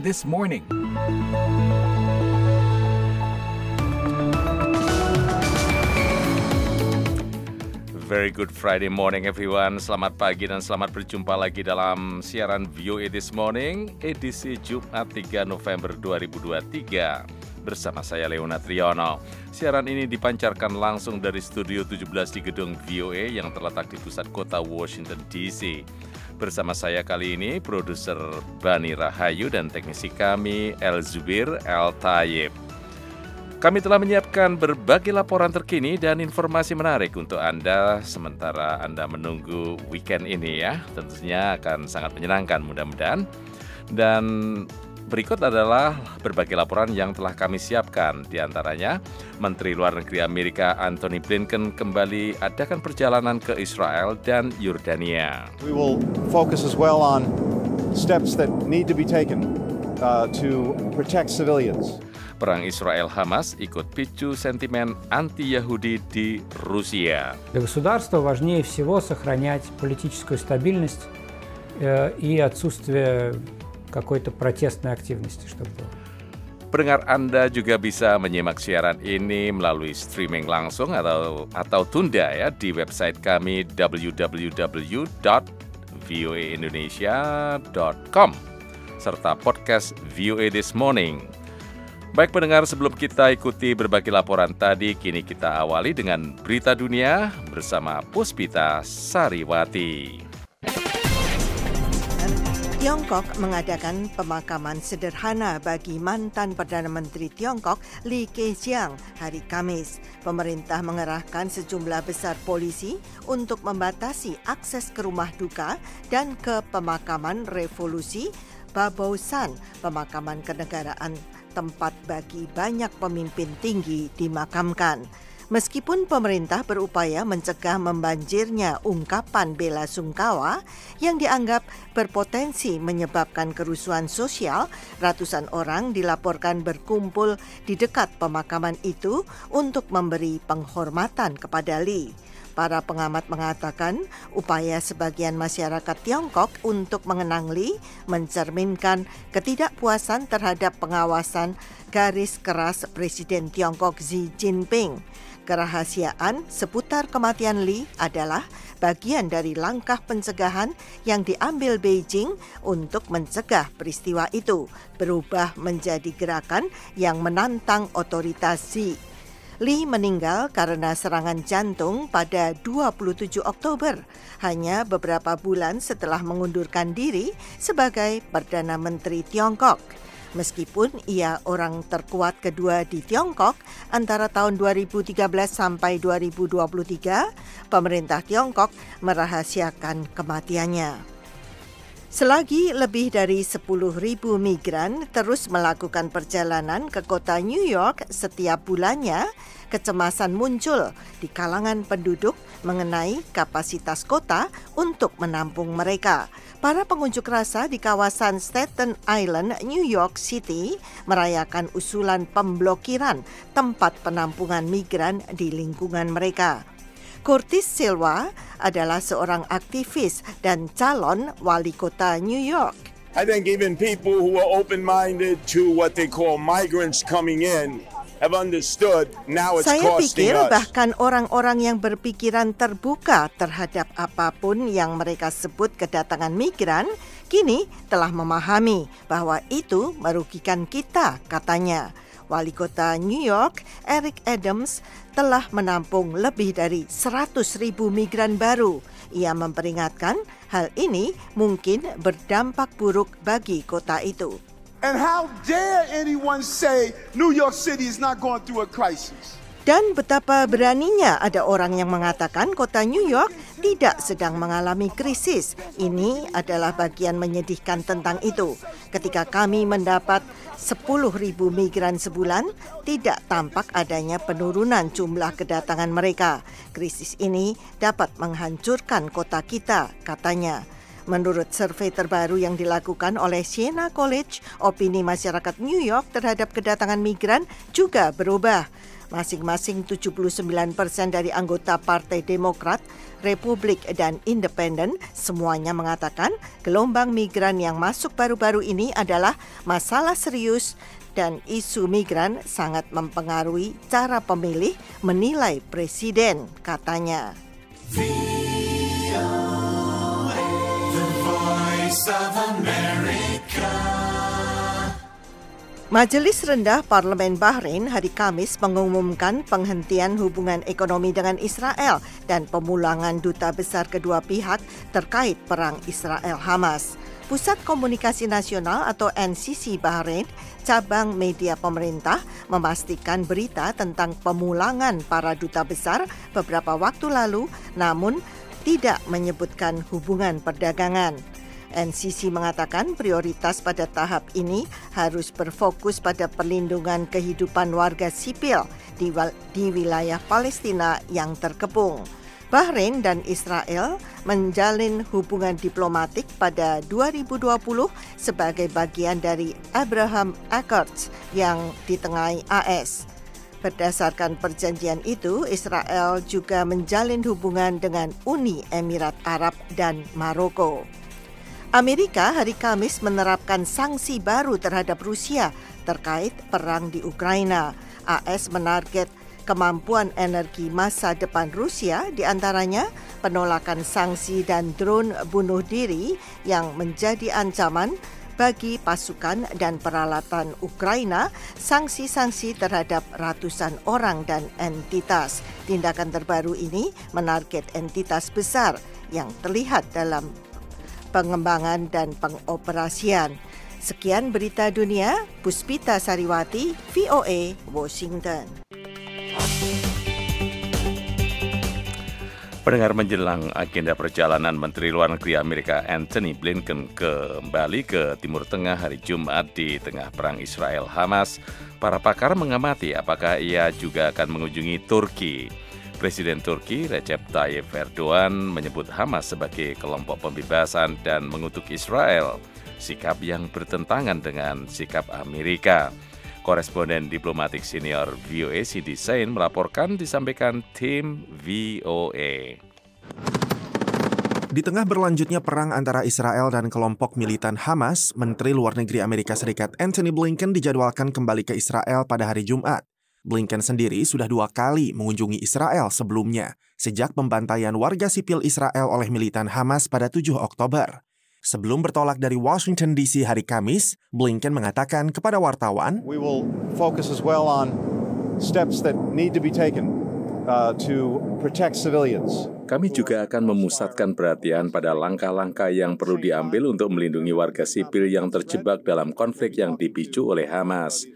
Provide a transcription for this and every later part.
This Morning. Very good Friday morning everyone. Selamat pagi dan selamat berjumpa lagi dalam siaran VOA This Morning edisi Jumat 3 November 2023 bersama saya Leona Triyono. Siaran ini dipancarkan langsung dari Studio 17 di gedung VOA yang terletak di pusat kota Washington DC. Bersama saya kali ini produser Bani Rahayu dan teknisi kami El Zubir El Tayyib. Kami telah menyiapkan berbagai laporan terkini dan informasi menarik untuk Anda sementara Anda menunggu weekend ini ya. Tentunya akan sangat menyenangkan mudah-mudahan. Dan berikut adalah berbagai laporan yang telah kami siapkan. Di antaranya, Menteri Luar Negeri Amerika Anthony Blinken kembali adakan perjalanan ke Israel dan Yordania. We will focus as well on steps that need to be taken uh, to protect civilians. Perang Israel-Hamas ikut picu sentimen anti-Yahudi di Rusia. Для государства важнее всего сохранять политическую стабильность э, и отсутствие какой-то протестной активности, чтобы было. Pendengar Anda juga bisa menyimak siaran ini melalui streaming langsung atau atau tunda ya di website kami www.voaindonesia.com serta podcast VOA This Morning. Baik pendengar, sebelum kita ikuti berbagai laporan tadi, kini kita awali dengan berita dunia bersama Puspita Sariwati. Tiongkok mengadakan pemakaman sederhana bagi mantan Perdana Menteri Tiongkok Li Keqiang hari Kamis. Pemerintah mengerahkan sejumlah besar polisi untuk membatasi akses ke rumah duka dan ke pemakaman revolusi Babousan, pemakaman kenegaraan tempat bagi banyak pemimpin tinggi dimakamkan. Meskipun pemerintah berupaya mencegah membanjirnya ungkapan bela sungkawa yang dianggap berpotensi menyebabkan kerusuhan sosial, ratusan orang dilaporkan berkumpul di dekat pemakaman itu untuk memberi penghormatan kepada Lee. Para pengamat mengatakan upaya sebagian masyarakat Tiongkok untuk mengenang Lee mencerminkan ketidakpuasan terhadap pengawasan garis keras Presiden Tiongkok Xi Jinping. Kerahasiaan seputar kematian Lee adalah bagian dari langkah pencegahan yang diambil Beijing untuk mencegah peristiwa itu berubah menjadi gerakan yang menantang otoritas Xi. Lee meninggal karena serangan jantung pada 27 Oktober, hanya beberapa bulan setelah mengundurkan diri sebagai Perdana Menteri Tiongkok. Meskipun ia orang terkuat kedua di Tiongkok antara tahun 2013 sampai 2023, pemerintah Tiongkok merahasiakan kematiannya. Selagi lebih dari 10.000 migran terus melakukan perjalanan ke kota New York setiap bulannya, kecemasan muncul di kalangan penduduk mengenai kapasitas kota untuk menampung mereka. Para pengunjuk rasa di kawasan Staten Island, New York City merayakan usulan pemblokiran tempat penampungan migran di lingkungan mereka. Curtis Silva adalah seorang aktivis dan calon wali kota New York. I think even people who are open minded to what they call migrants coming in have understood now it's Saya pikir us. bahkan orang-orang yang berpikiran terbuka terhadap apa pun yang mereka sebut kedatangan migran kini telah memahami bahwa itu merugikan kita, katanya. Wali kota New York, Eric Adams, telah menampung lebih dari 100 ribu migran baru. Ia memperingatkan hal ini mungkin berdampak buruk bagi kota itu. And how dare anyone say New York City is not going through a crisis? Dan betapa beraninya ada orang yang mengatakan kota New York tidak sedang mengalami krisis. Ini adalah bagian menyedihkan tentang itu. Ketika kami mendapat 10.000 migran sebulan, tidak tampak adanya penurunan jumlah kedatangan mereka. Krisis ini dapat menghancurkan kota kita, katanya. Menurut survei terbaru yang dilakukan oleh Siena College, opini masyarakat New York terhadap kedatangan migran juga berubah. Masing-masing 79 persen dari anggota Partai Demokrat, Republik dan Independen semuanya mengatakan gelombang migran yang masuk baru-baru ini adalah masalah serius dan isu migran sangat mempengaruhi cara pemilih menilai presiden, katanya. Majelis Rendah Parlemen Bahrain hari Kamis mengumumkan penghentian hubungan ekonomi dengan Israel dan pemulangan duta besar kedua pihak terkait perang Israel-Hamas. Pusat Komunikasi Nasional atau NCC Bahrain, cabang media pemerintah, memastikan berita tentang pemulangan para duta besar beberapa waktu lalu, namun tidak menyebutkan hubungan perdagangan. NCC mengatakan prioritas pada tahap ini harus berfokus pada perlindungan kehidupan warga sipil di, di wilayah Palestina yang terkepung. Bahrain dan Israel menjalin hubungan diplomatik pada 2020 sebagai bagian dari Abraham Accords yang ditengahi AS. Berdasarkan perjanjian itu, Israel juga menjalin hubungan dengan Uni Emirat Arab dan Maroko. Amerika hari Kamis menerapkan sanksi baru terhadap Rusia terkait perang di Ukraina. AS menarget kemampuan energi masa depan Rusia di antaranya penolakan sanksi dan drone bunuh diri yang menjadi ancaman bagi pasukan dan peralatan Ukraina, sanksi-sanksi terhadap ratusan orang dan entitas. Tindakan terbaru ini menarget entitas besar yang terlihat dalam pengembangan dan pengoperasian. Sekian berita dunia, Puspita Sariwati, VOA, Washington. Pendengar menjelang agenda perjalanan Menteri Luar Negeri Amerika Anthony Blinken kembali ke Timur Tengah hari Jumat di tengah perang Israel-Hamas, para pakar mengamati apakah ia juga akan mengunjungi Turki. Presiden Turki Recep Tayyip Erdogan menyebut Hamas sebagai kelompok pembebasan dan mengutuk Israel, sikap yang bertentangan dengan sikap Amerika. Koresponden diplomatik senior VOA Sidi Sain melaporkan disampaikan tim VOA. Di tengah berlanjutnya perang antara Israel dan kelompok militan Hamas, Menteri Luar Negeri Amerika Serikat Anthony Blinken dijadwalkan kembali ke Israel pada hari Jumat. Blinken sendiri sudah dua kali mengunjungi Israel sebelumnya, sejak pembantaian warga sipil Israel oleh militan Hamas pada 7 Oktober. Sebelum bertolak dari Washington DC hari Kamis, Blinken mengatakan kepada wartawan, "We will focus as well on steps that need to be taken uh, to protect civilians." Kami juga akan memusatkan perhatian pada langkah-langkah yang perlu diambil untuk melindungi warga sipil yang terjebak dalam konflik yang dipicu oleh Hamas.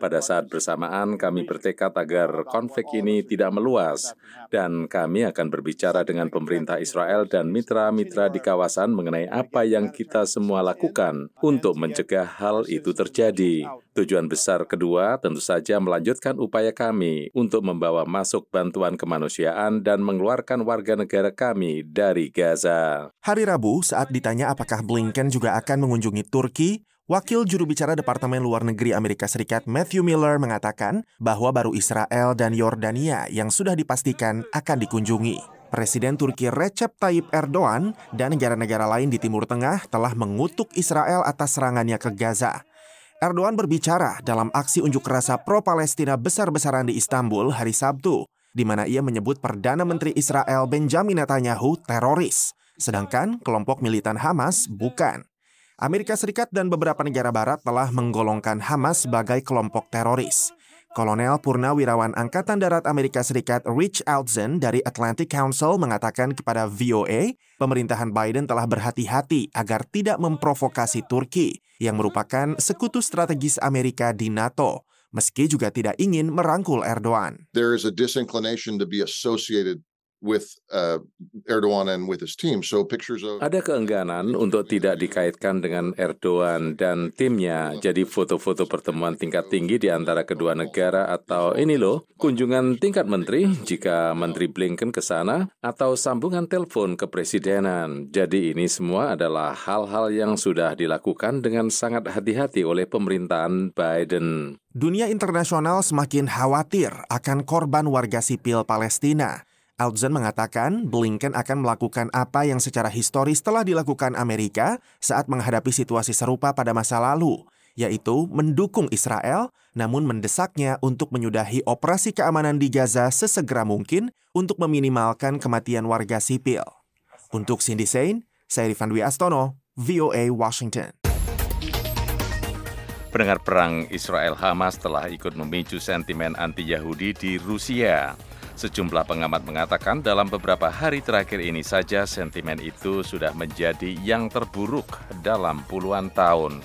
Pada saat bersamaan, kami bertekad agar konflik ini tidak meluas, dan kami akan berbicara dengan pemerintah Israel dan mitra-mitra di kawasan mengenai apa yang kita semua lakukan untuk mencegah hal itu terjadi. Tujuan besar kedua tentu saja melanjutkan upaya kami untuk membawa masuk bantuan kemanusiaan dan mengeluarkan warga negara kami dari Gaza. Hari Rabu, saat ditanya apakah Blinken juga akan mengunjungi Turki, Wakil juru bicara Departemen Luar Negeri Amerika Serikat Matthew Miller mengatakan bahwa baru Israel dan Yordania yang sudah dipastikan akan dikunjungi. Presiden Turki Recep Tayyip Erdogan dan negara-negara lain di Timur Tengah telah mengutuk Israel atas serangannya ke Gaza. Erdogan berbicara dalam aksi unjuk rasa pro-Palestina besar-besaran di Istanbul hari Sabtu, di mana ia menyebut Perdana Menteri Israel Benjamin Netanyahu teroris, sedangkan kelompok militan Hamas bukan. Amerika Serikat dan beberapa negara barat telah menggolongkan Hamas sebagai kelompok teroris. Kolonel Purnawirawan Angkatan Darat Amerika Serikat Rich Altzen dari Atlantic Council mengatakan kepada VOA, pemerintahan Biden telah berhati-hati agar tidak memprovokasi Turki, yang merupakan sekutu strategis Amerika di NATO, meski juga tidak ingin merangkul Erdogan. There is a disinclination to be associated with uh, Erdogan and with his team. So pictures of Ada keengganan untuk tidak dikaitkan dengan Erdogan dan timnya. Jadi foto-foto pertemuan tingkat tinggi di antara kedua negara atau ini loh, kunjungan tingkat menteri jika Menteri Blinken ke sana atau sambungan telepon ke presidenan. Jadi ini semua adalah hal-hal yang sudah dilakukan dengan sangat hati-hati oleh pemerintahan Biden. Dunia internasional semakin khawatir akan korban warga sipil Palestina. Alzen mengatakan Blinken akan melakukan apa yang secara historis telah dilakukan Amerika saat menghadapi situasi serupa pada masa lalu, yaitu mendukung Israel namun mendesaknya untuk menyudahi operasi keamanan di Gaza sesegera mungkin untuk meminimalkan kematian warga sipil. Untuk Cindy Sain, saya Rifan Dwi Astono, VOA Washington. Pendengar perang Israel-Hamas telah ikut memicu sentimen anti-Yahudi di Rusia. Sejumlah pengamat mengatakan dalam beberapa hari terakhir ini saja sentimen itu sudah menjadi yang terburuk dalam puluhan tahun.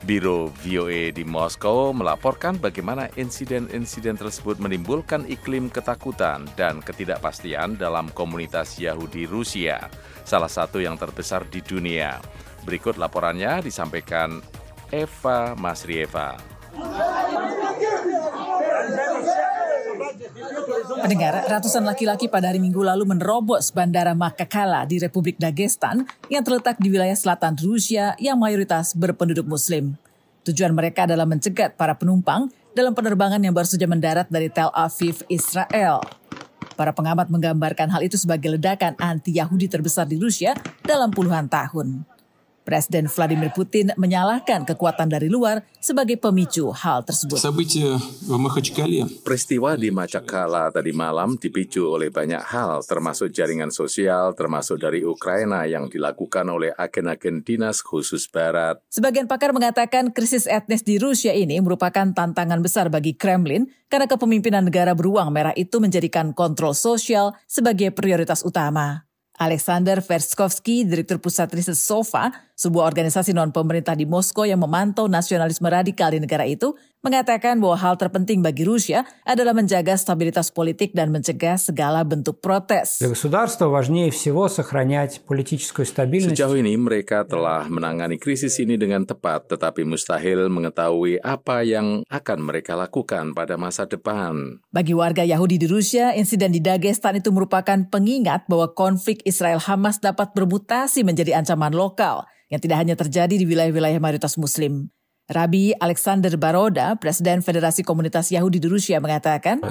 Biro VOA di Moskow melaporkan bagaimana insiden-insiden tersebut menimbulkan iklim ketakutan dan ketidakpastian dalam komunitas Yahudi Rusia, salah satu yang terbesar di dunia. Berikut laporannya disampaikan Eva Masrieva. Pendengar, ratusan laki-laki pada hari Minggu lalu menerobos Bandara Makakala di Republik Dagestan yang terletak di wilayah selatan Rusia yang mayoritas berpenduduk muslim. Tujuan mereka adalah mencegat para penumpang dalam penerbangan yang baru saja mendarat dari Tel Aviv, Israel. Para pengamat menggambarkan hal itu sebagai ledakan anti-Yahudi terbesar di Rusia dalam puluhan tahun. Presiden Vladimir Putin menyalahkan kekuatan dari luar sebagai pemicu hal tersebut. Peristiwa di Macakala tadi malam dipicu oleh banyak hal, termasuk jaringan sosial, termasuk dari Ukraina yang dilakukan oleh agen-agen dinas khusus Barat. Sebagian pakar mengatakan krisis etnis di Rusia ini merupakan tantangan besar bagi Kremlin karena kepemimpinan negara beruang merah itu menjadikan kontrol sosial sebagai prioritas utama. Alexander Verskovsky, Direktur Pusat Riset SOFA, sebuah organisasi non-pemerintah di Moskow yang memantau nasionalisme radikal di negara itu, mengatakan bahwa hal terpenting bagi Rusia adalah menjaga stabilitas politik dan mencegah segala bentuk protes. Sejauh ini mereka telah menangani krisis ini dengan tepat, tetapi mustahil mengetahui apa yang akan mereka lakukan pada masa depan. Bagi warga Yahudi di Rusia, insiden di Dagestan itu merupakan pengingat bahwa konflik Israel-Hamas dapat bermutasi menjadi ancaman lokal yang tidak hanya terjadi di wilayah-wilayah mayoritas Muslim. Rabi Alexander Baroda, Presiden Federasi Komunitas Yahudi di Rusia mengatakan,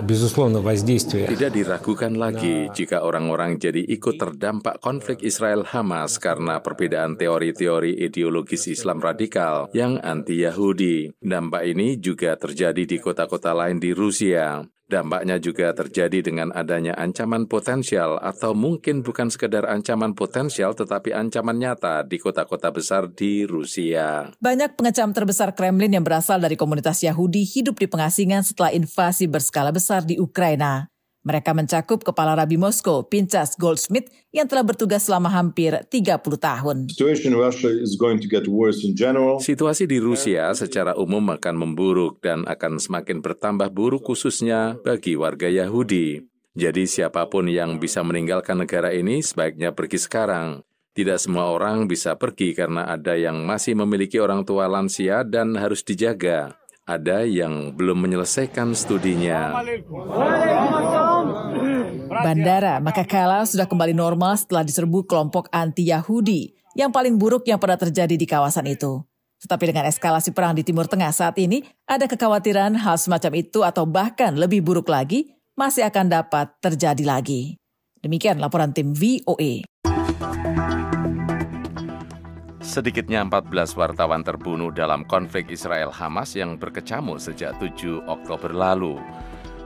Tidak diragukan lagi jika orang-orang jadi ikut terdampak konflik Israel-Hamas karena perbedaan teori-teori ideologis Islam radikal yang anti-Yahudi. Dampak ini juga terjadi di kota-kota lain di Rusia. Dampaknya juga terjadi dengan adanya ancaman potensial atau mungkin bukan sekedar ancaman potensial tetapi ancaman nyata di kota-kota besar di Rusia. Banyak pengecam terbesar Kremlin yang berasal dari komunitas Yahudi hidup di pengasingan setelah invasi berskala besar di Ukraina. Mereka mencakup Kepala Rabi Moskow, Pinchas Goldsmith, yang telah bertugas selama hampir 30 tahun. Situasi di Rusia secara umum akan memburuk dan akan semakin bertambah buruk khususnya bagi warga Yahudi. Jadi siapa pun yang bisa meninggalkan negara ini sebaiknya pergi sekarang. Tidak semua orang bisa pergi karena ada yang masih memiliki orang tua lansia dan harus dijaga ada yang belum menyelesaikan studinya. Bandara Makakala sudah kembali normal setelah diserbu kelompok anti-Yahudi yang paling buruk yang pernah terjadi di kawasan itu. Tetapi dengan eskalasi perang di Timur Tengah saat ini, ada kekhawatiran hal semacam itu atau bahkan lebih buruk lagi masih akan dapat terjadi lagi. Demikian laporan tim VOA. Sedikitnya 14 wartawan terbunuh dalam konflik Israel-Hamas yang berkecamuk sejak 7 Oktober lalu.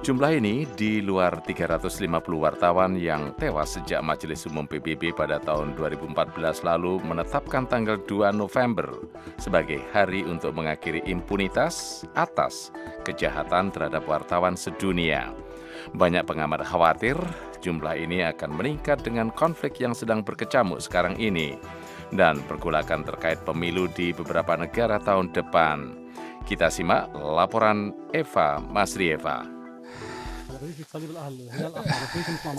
Jumlah ini di luar 350 wartawan yang tewas sejak Majelis Umum PBB pada tahun 2014 lalu menetapkan tanggal 2 November sebagai hari untuk mengakhiri impunitas atas kejahatan terhadap wartawan sedunia. Banyak pengamat khawatir jumlah ini akan meningkat dengan konflik yang sedang berkecamuk sekarang ini dan pergulakan terkait pemilu di beberapa negara tahun depan. Kita simak laporan Eva Masrieva.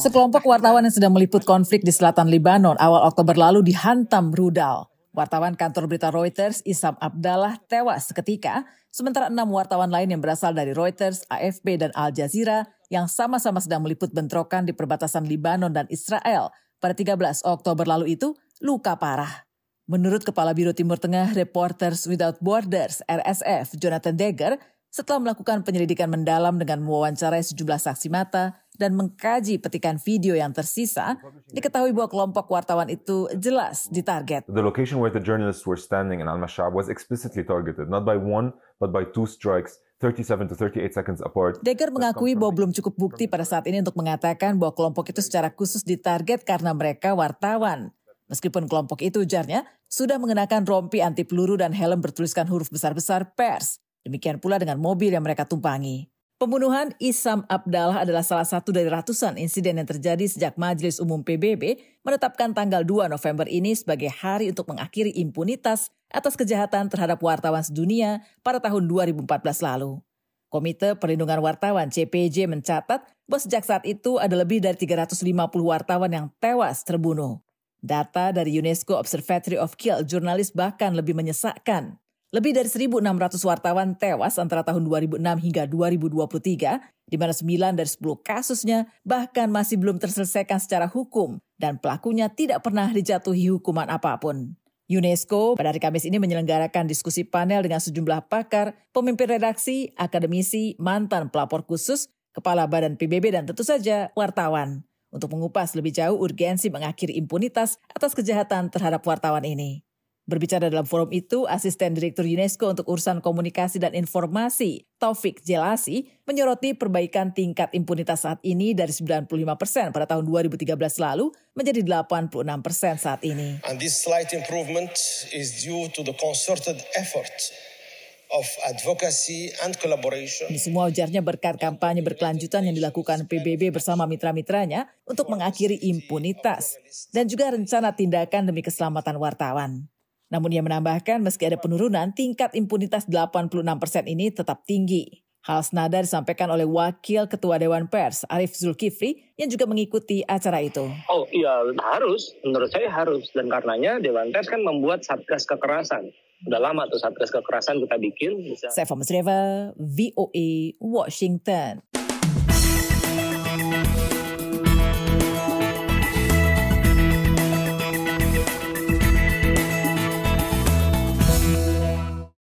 Sekelompok wartawan yang sedang meliput konflik di selatan Lebanon awal Oktober lalu dihantam rudal. Wartawan kantor berita Reuters, Isam Abdallah, tewas seketika, sementara enam wartawan lain yang berasal dari Reuters, AFP, dan Al Jazeera yang sama-sama sedang meliput bentrokan di perbatasan Lebanon dan Israel pada 13 Oktober lalu itu luka parah. Menurut Kepala Biro Timur Tengah Reporters Without Borders RSF Jonathan Degger, setelah melakukan penyelidikan mendalam dengan mewawancarai sejumlah saksi mata dan mengkaji petikan video yang tersisa, diketahui bahwa kelompok wartawan itu jelas ditarget. The location where the journalists were standing in Al-Mashab was explicitly targeted, not by one, but by two strikes 37 to 38 seconds apart. Dekker mengakui bahwa belum cukup bukti pada saat ini untuk mengatakan bahwa kelompok itu secara khusus ditarget karena mereka wartawan. Meskipun kelompok itu ujarnya sudah mengenakan rompi anti peluru dan helm bertuliskan huruf besar-besar pers. Demikian pula dengan mobil yang mereka tumpangi. Pembunuhan Isam Abdallah adalah salah satu dari ratusan insiden yang terjadi sejak Majelis Umum PBB menetapkan tanggal 2 November ini sebagai hari untuk mengakhiri impunitas atas kejahatan terhadap wartawan sedunia pada tahun 2014 lalu. Komite Perlindungan Wartawan CPJ mencatat bahwa sejak saat itu ada lebih dari 350 wartawan yang tewas terbunuh. Data dari UNESCO Observatory of Kill jurnalis bahkan lebih menyesakkan. Lebih dari 1.600 wartawan tewas antara tahun 2006 hingga 2023, di mana 9 dari 10 kasusnya bahkan masih belum terselesaikan secara hukum dan pelakunya tidak pernah dijatuhi hukuman apa pun. UNESCO pada hari Kamis ini menyelenggarakan diskusi panel dengan sejumlah pakar, pemimpin redaksi, akademisi, mantan pelapor khusus, kepala badan PBB, dan tentu saja wartawan untuk mengupas lebih jauh urgensi mengakhiri impunitas atas kejahatan terhadap wartawan ini. Berbicara dalam forum itu, Asisten Direktur UNESCO untuk Urusan Komunikasi dan Informasi, Taufik Jelasi, menyoroti perbaikan tingkat impunitas saat ini dari 95 persen pada tahun 2013 lalu menjadi 86 persen saat ini. And this slight improvement is due to the concerted effort of advocacy and collaboration. Ini semua ujarnya berkat kampanye berkelanjutan yang dilakukan PBB bersama mitra-mitranya untuk mengakhiri impunitas dan juga rencana tindakan demi keselamatan wartawan. Namun ia menambahkan meski ada penurunan, tingkat impunitas 86 persen ini tetap tinggi. Hal senada disampaikan oleh Wakil Ketua Dewan Pers, Arif Zulkifli, yang juga mengikuti acara itu. Oh iya, harus. Menurut saya harus. Dan karenanya Dewan Pers kan membuat Satgas Kekerasan. Udah lama tuh Satgas Kekerasan kita bikin. Bisa... Saya Musreva, VOA, Washington.